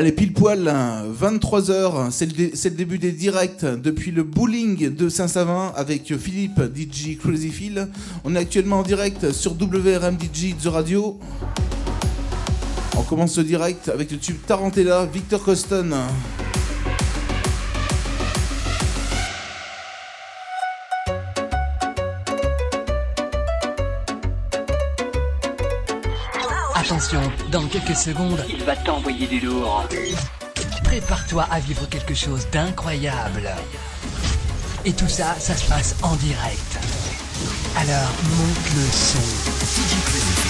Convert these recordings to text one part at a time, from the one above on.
Allez, pile poil, 23h, c'est le, début des directs depuis le bowling de Saint-Savin avec Philippe DJ Crazy Phil. On est actuellement en direct sur WRM DJ The Radio. On commence ce direct avec le tube Tarantella, Victor Coston. Attention, dans quelques secondes, il va t'envoyer du lourd. Prépare-toi à vivre quelque chose d'incroyable. Et tout ça, ça se passe en direct. Alors, monte le son.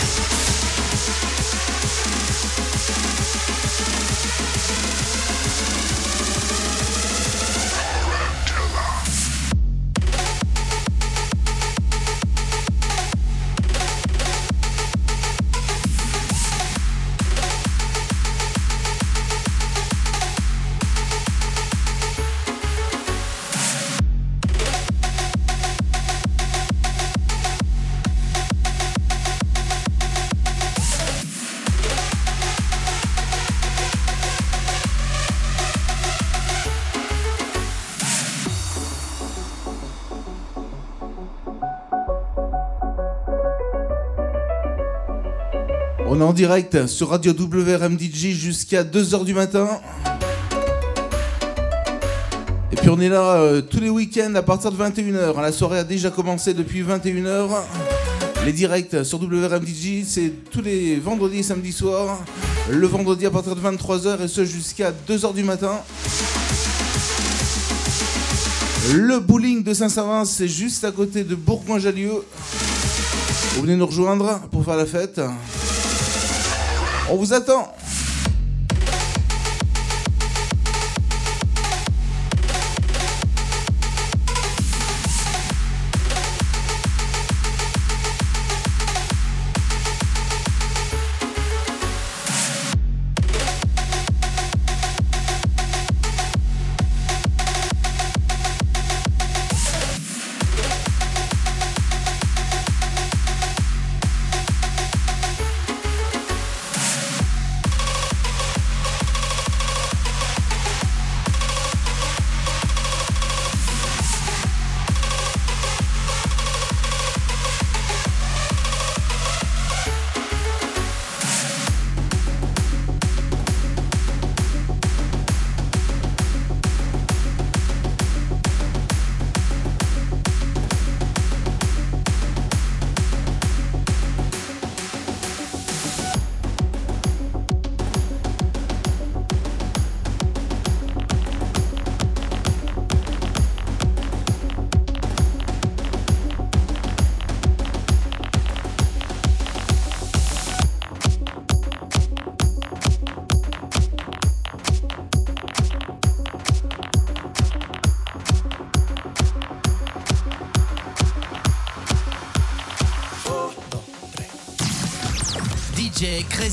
En direct sur Radio WRMDJ jusqu'à 2h du matin. Et puis on est là euh, tous les week-ends à partir de 21h. La soirée a déjà commencé depuis 21h. Les directs sur WRMDJ, c'est tous les vendredis et samedis soirs. Le vendredi à partir de 23h et ce jusqu'à 2h du matin. Le bowling de Saint-Savin, c'est juste à côté de Bourgoin-Jallieu. Vous venez nous rejoindre pour faire la fête. On vous attend.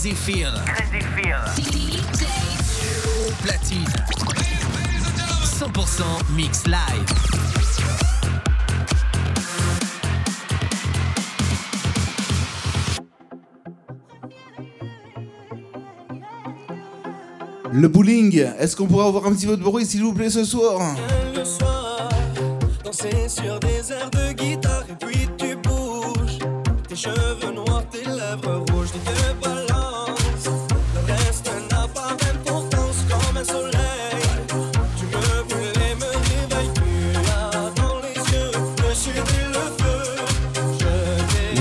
Crazy Feel. Crazy Feel. Platine. 100% mix live. Le bowling, est-ce qu'on pourrait avoir un petit peu de bruit s'il vous plaît ce soir Le soir, danser sur des airs de guitare et puis tu bouges. Tes cheveux noirs, tes lèvres rouges, tes balancent.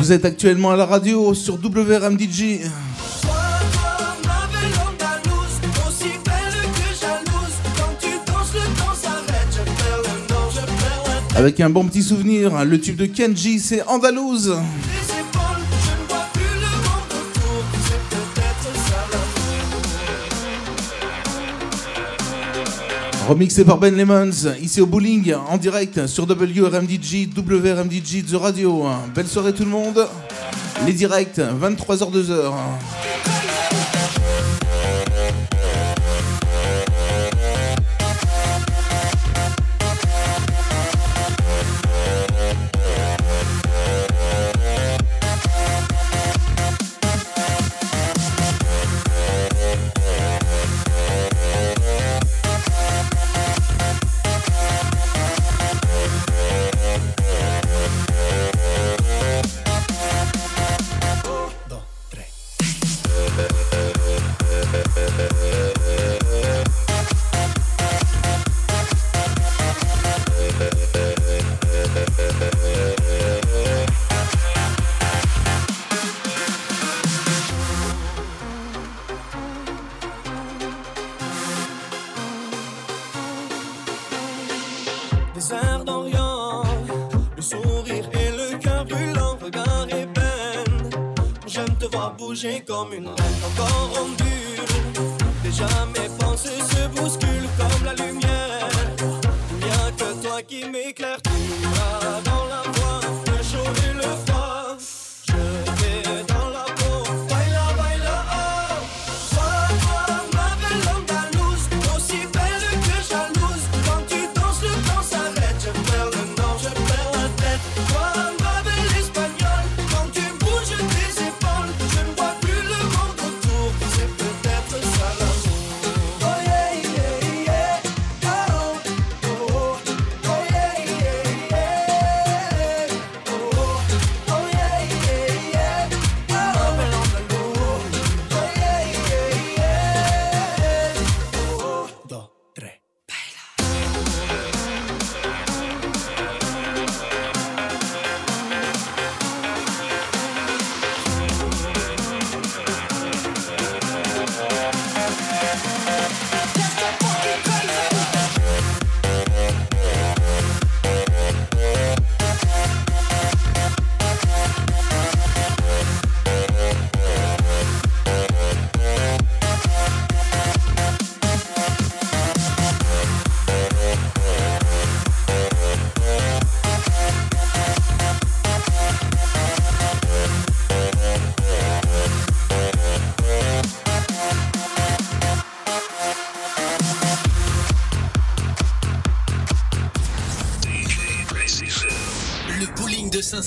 Vous êtes actuellement à la radio sur WRMDJ. Avec un bon petit souvenir, le tube de Kenji, c'est Andalouse. Remixé par Ben Lemons, ici au bowling, en direct sur WRMDJ, WRMDJ The Radio. Belle soirée tout le monde. Les directs, 23h, 2h.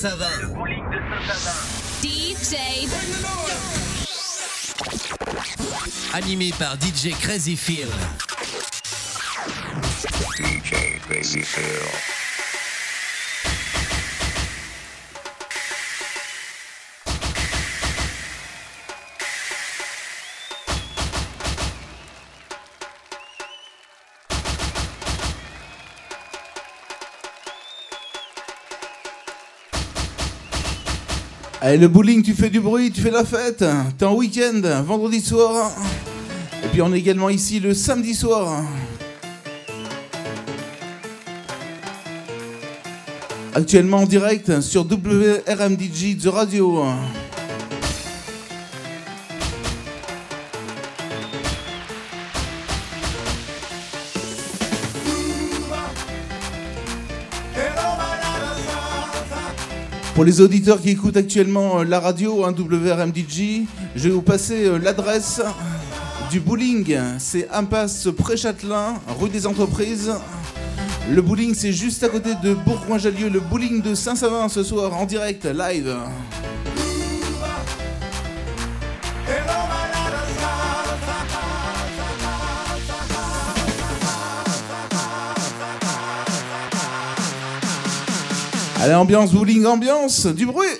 Bowling de Saint-Savin. DJ Animé par DJ Crazy Phil. Allez, le bowling, tu fais du bruit, tu fais la fête. T'es en week-end, vendredi soir. Et puis on est également ici le samedi soir. Actuellement en direct sur WRMDG The Radio. Pour les auditeurs qui écoutent actuellement euh, la radio, hein, WRMDG, je vais vous passer euh, l'adresse du bowling. C'est impasse Pré-Châtelain, rue des Entreprises. Le bowling, c'est juste à côté de Bourgoin-Jallieu, le bowling de Saint-Savin ce soir en direct, live. Allez, ambiance, bowling, ambiance, du bruit.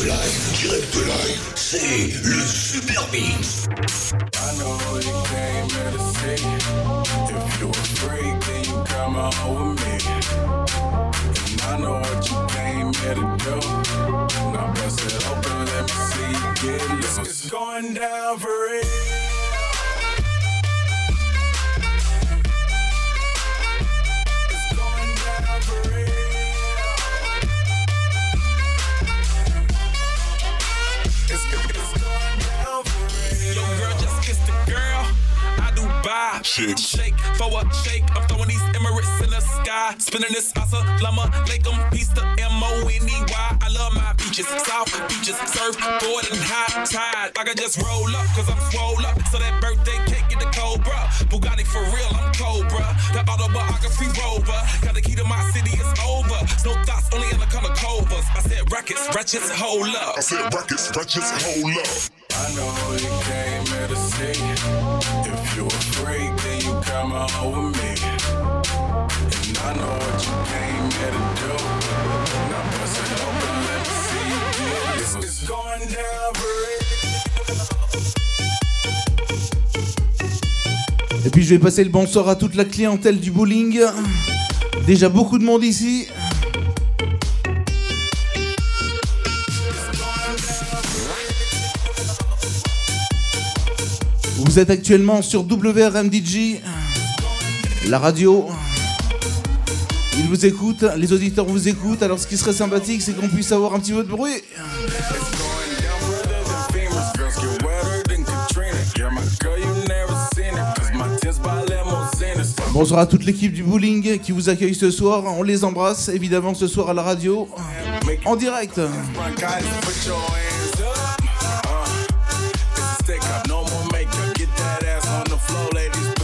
Direct live, direct live, c'est le Super Mix. I know you came here to see. If you're then you come with me. And I know what you came here to do. Now it open, let me see you get loose. It's going down for it. Do shit. Shake for a shake. I'm throwing these Emirates in the sky. Spinning this asa llama. Lake 'em, piece the M O N E Y. I love my beaches. South beaches. Surfboard and high tide. I can just roll up, cause I'm swole up. So that birthday cake get the Cobra. Bugatti for real, I'm Cobra. The autobiography rover. Got the key to my city, it's over. No thoughts, only in the color covers. I said rackets, ratchets, hold up. I said rockets, ratchets, hold up. I know you came here to see. Et puis je vais passer le bonsoir à toute la clientèle du bowling. Déjà beaucoup de monde ici. Vous êtes actuellement sur WRMDJ, la radio. Ils vous écoutent, les auditeurs vous écoutent. Alors ce qui serait sympathique, c'est qu'on puisse avoir un petit peu de bruit. Bonsoir à toute l'équipe du bowling qui vous accueille ce soir. On les embrasse évidemment ce soir à la radio, en direct.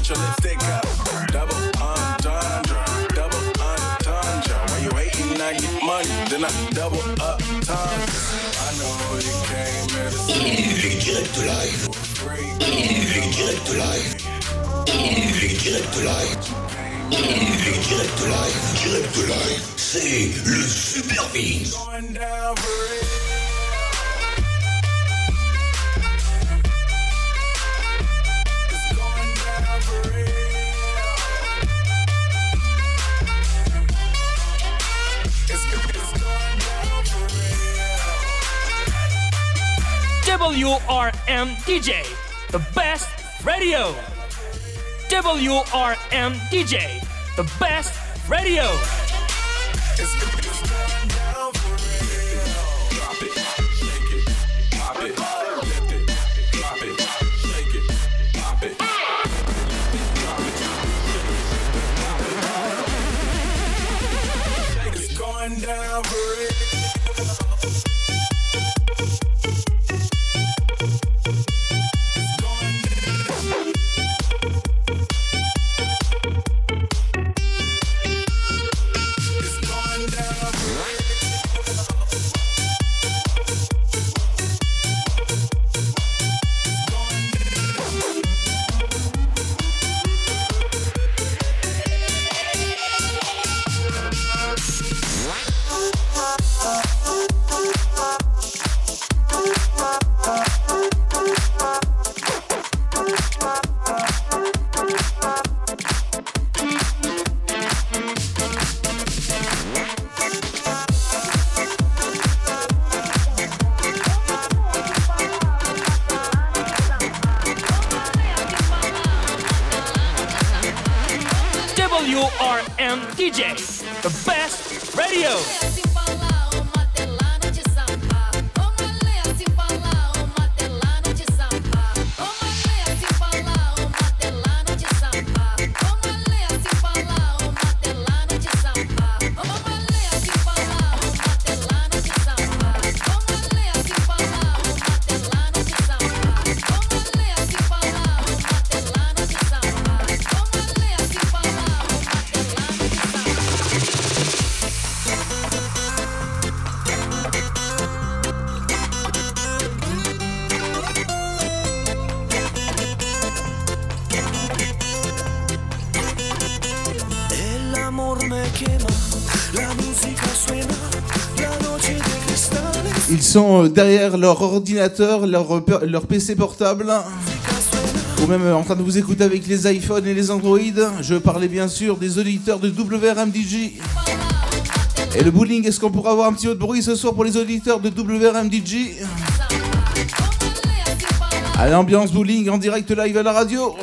Put your lipstick up. Double entendre, double entendre. You hating, I get money, then I double up. I know you came here to see. Les directs live, les directs live, les directs live, les directs live, direct live. C'est le Super. Real. WRM DJ, the best radio. WRM DJ, the best radio. DJ, the best radio. Derrière leur ordinateur, leur, PC portable, ou même en train de vous écouter avec les iPhones et les Android. Je parlais bien sûr des auditeurs de WRMDJ. Et le bowling, est-ce qu'on pourra avoir un petit peu de bruit ce soir pour les auditeurs de WRMDJ À l'ambiance bowling en direct live à la radio.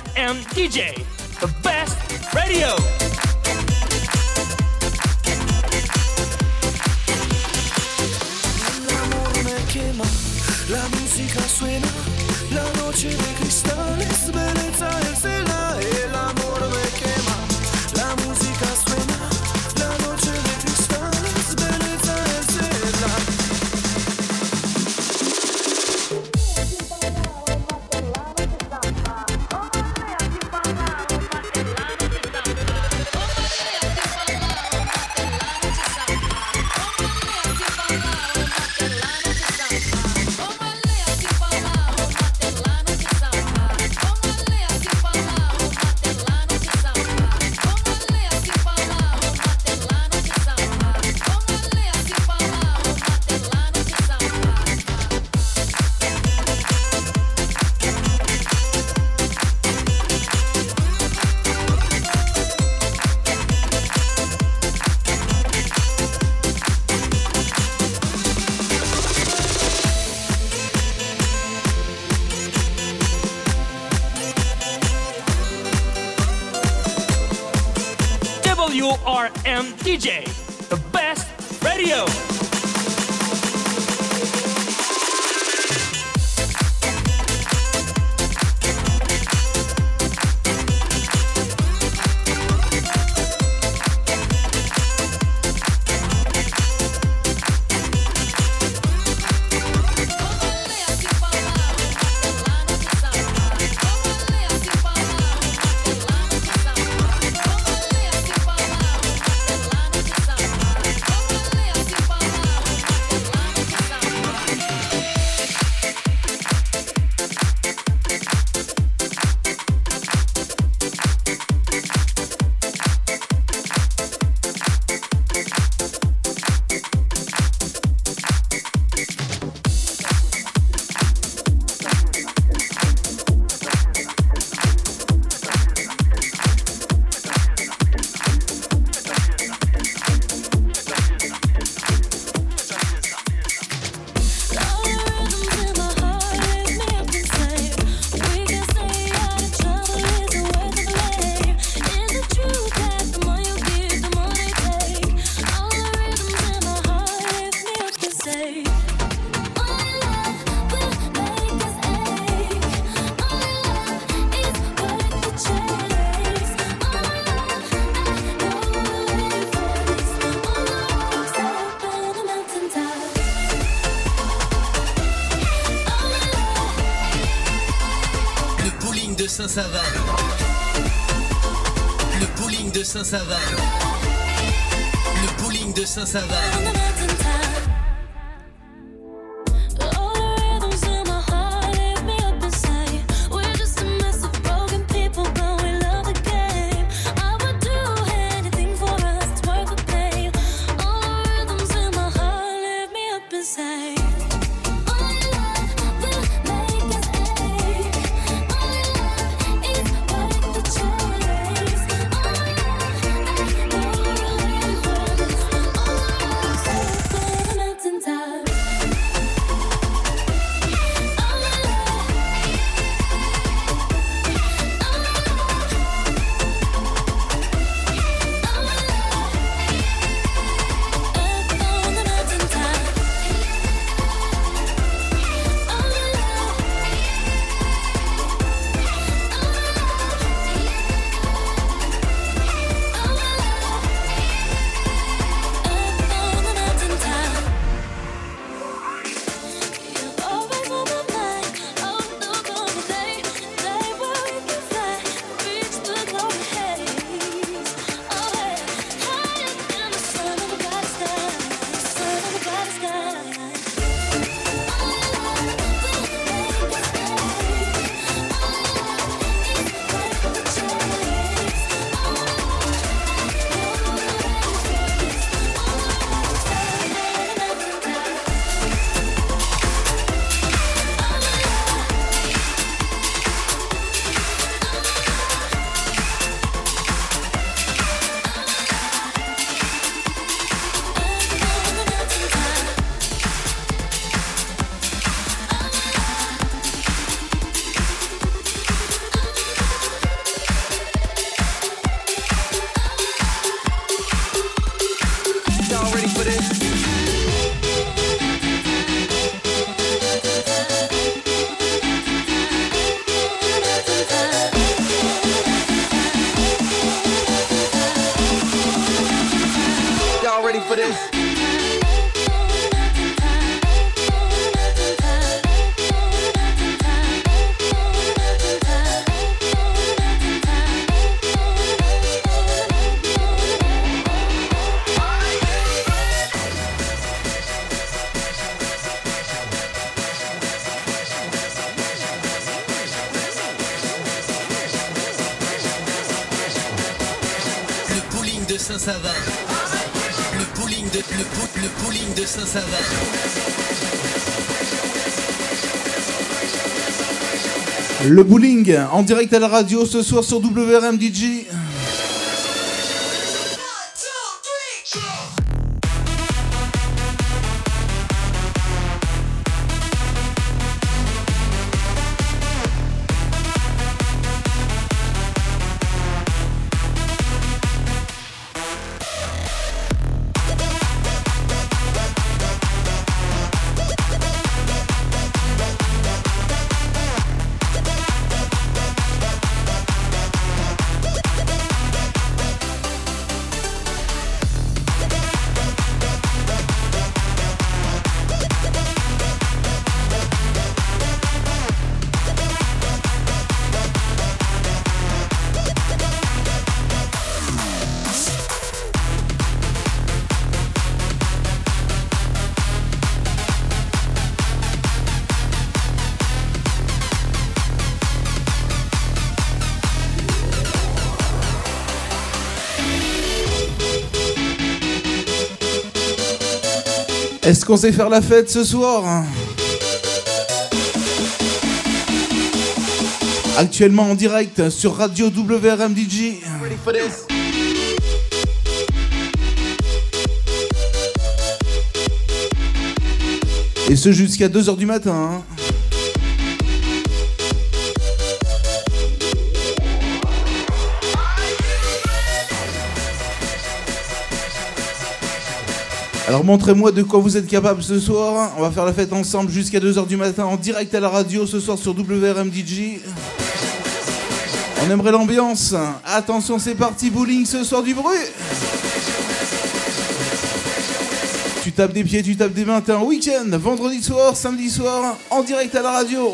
WRM DJ, the best radio. Bowling Le bowling en direct à la radio ce soir sur WRM Est-ce qu'on sait faire la fête ce soir Actuellement en direct sur Radio WRM DJ. Ready for this? Et ce jusqu'à 2h du matin. hein. Alors montrez-moi de quoi vous êtes capable ce soir. On va faire la fête ensemble jusqu'à 2h du matin en direct à la radio ce soir sur WRM DJ. On aimerait l'ambiance. Attention, c'est parti, bowling ce soir du bruit. Tu tapes des pieds, tu tapes des mains, t'es un week-end, vendredi soir, samedi soir, en direct à la radio.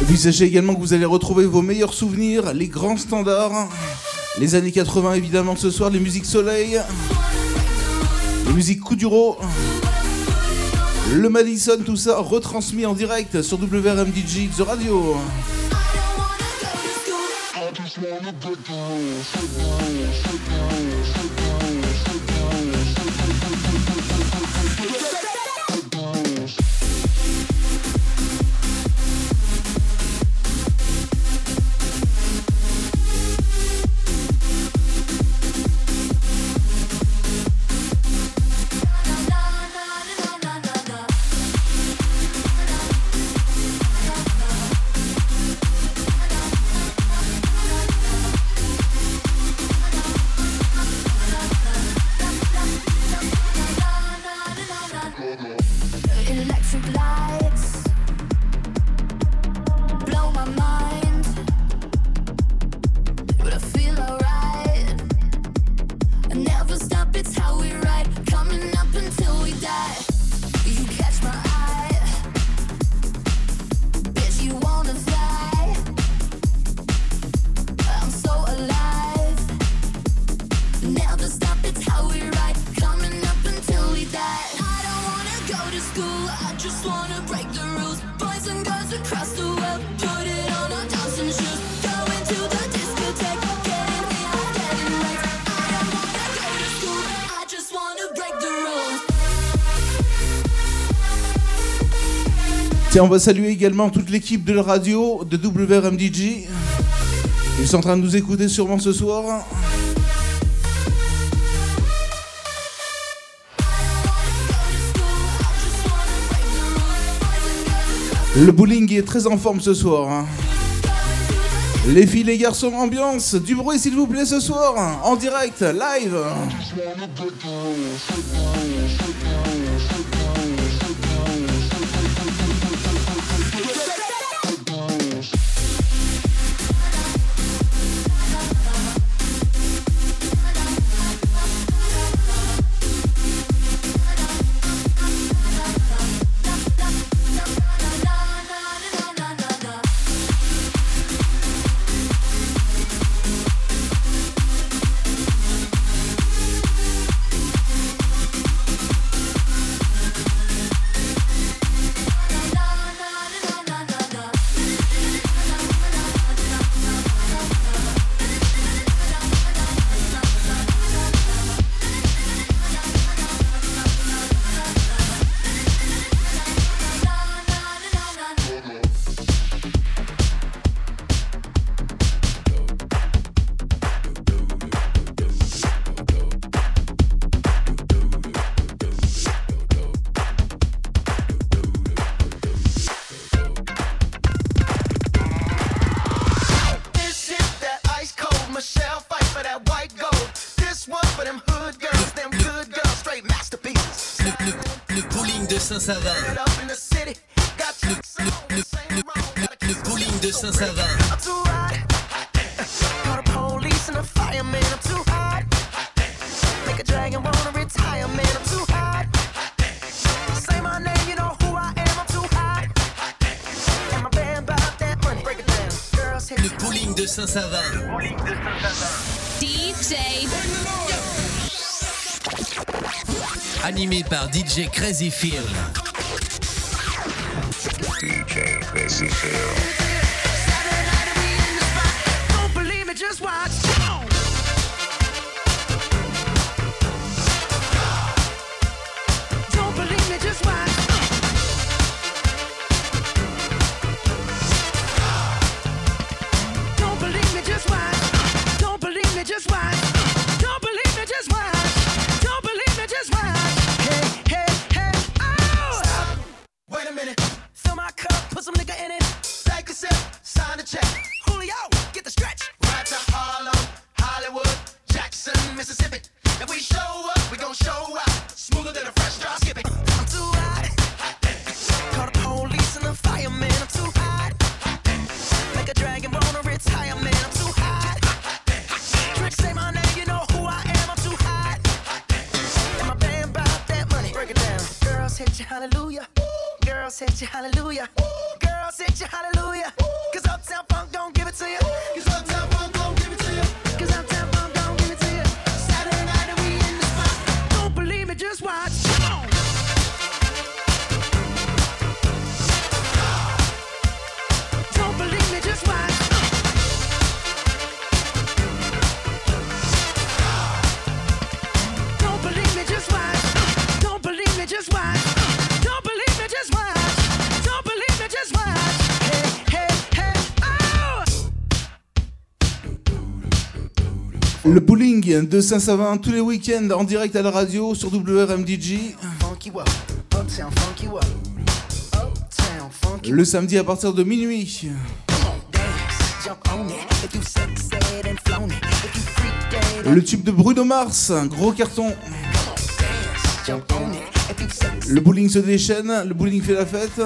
Vous sachez également que vous allez retrouver vos meilleurs souvenirs, les grands standards, les années 80 évidemment ce soir, les musiques soleil. Les musiques Kuduro, le Madison, tout ça retransmis en direct sur WRMDG The Radio. Tiens, on va saluer également toute l'équipe de la radio de WRMDG. Ils sont en train de nous écouter sûrement ce soir. Le bowling est très en forme ce soir. Hein. Les filles, les garçons, ambiance, du bruit s'il vous plaît ce soir, en direct, live. Saint-Savin. Le, le, bowling de Saint-Savin. Le bowling de Saint-Savin. DJ animé par DJ Crazy Feel. DJ Crazy Feel. hit you hallelujah. Ooh. Girls hit you hallelujah. Ooh. Girls hit you hallelujah. Ooh. Cause Uptown Funk don't give it to you. Le bowling de Saint-Savin tous les week-ends en direct à la radio sur WRMDG. Le samedi à partir de minuit. Le tube de Bruno Mars, gros carton. Le bowling se déchaîne, le bowling fait la fête.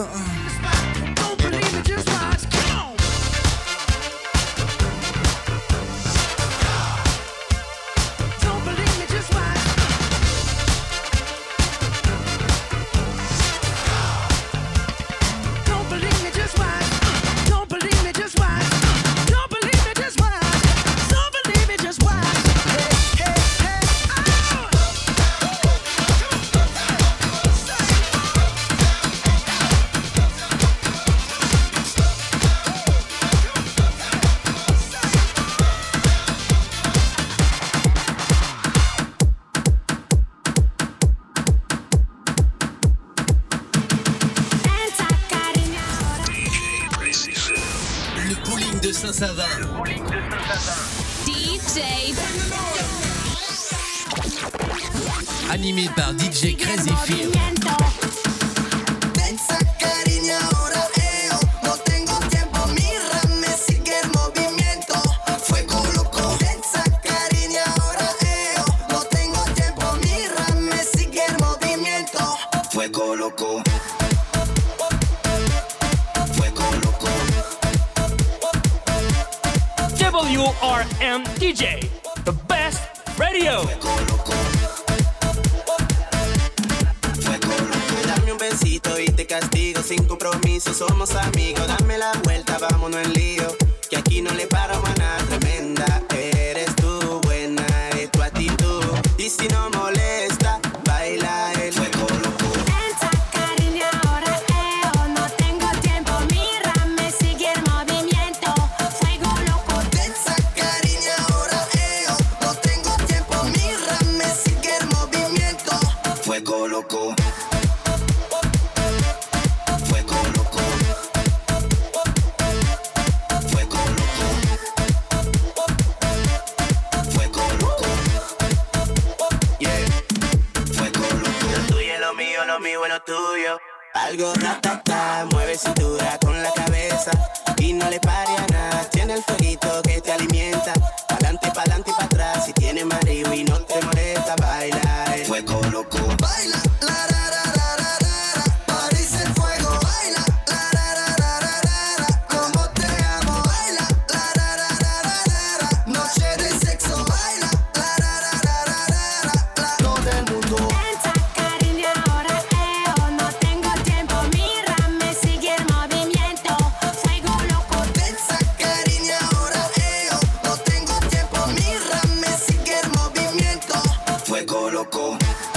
loco.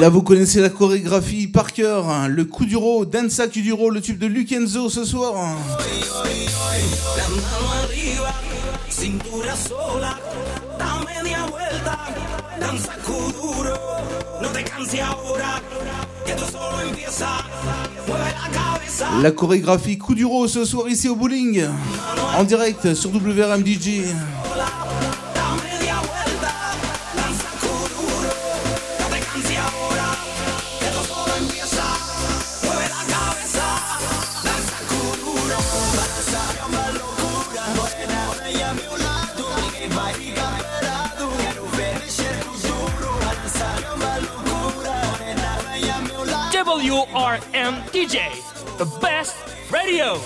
là, vous connaissez la chorégraphie par cœur. Hein. Le coup du ro, Danza Kuduro, le tube de Luke Enzo ce soir. Hein. La chorégraphie coup du ro ce soir ici au bowling. En direct sur WRMDJ. RMDJ, the best radio.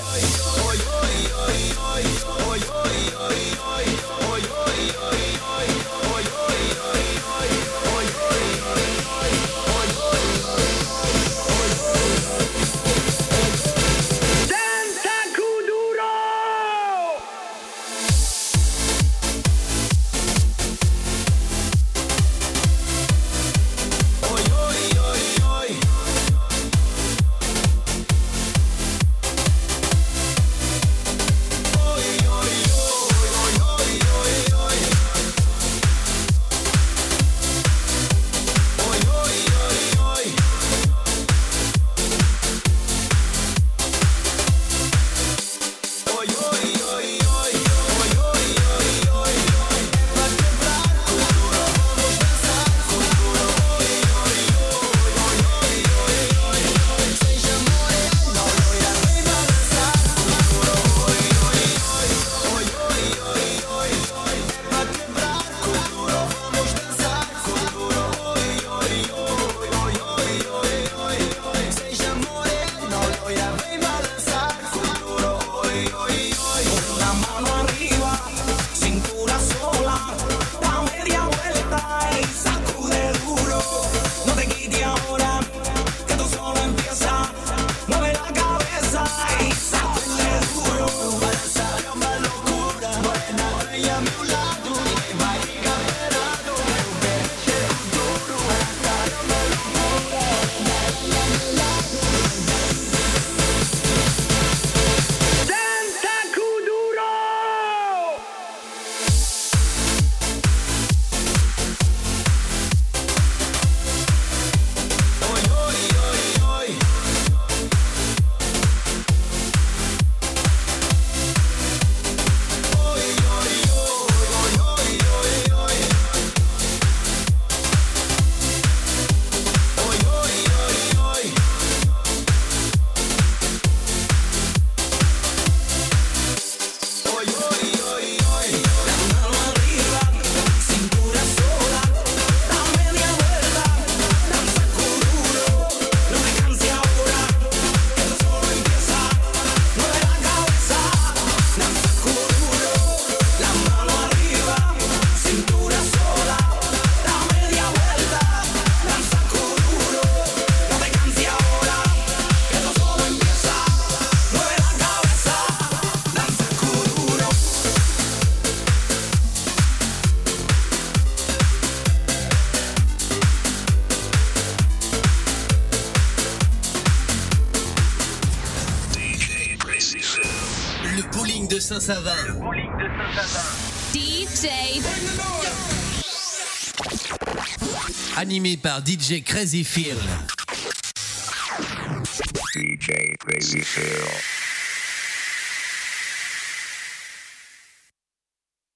Le bowling de Saint-Savin. DJ. Animé par DJ Crazy Phil. DJ Crazy Phil.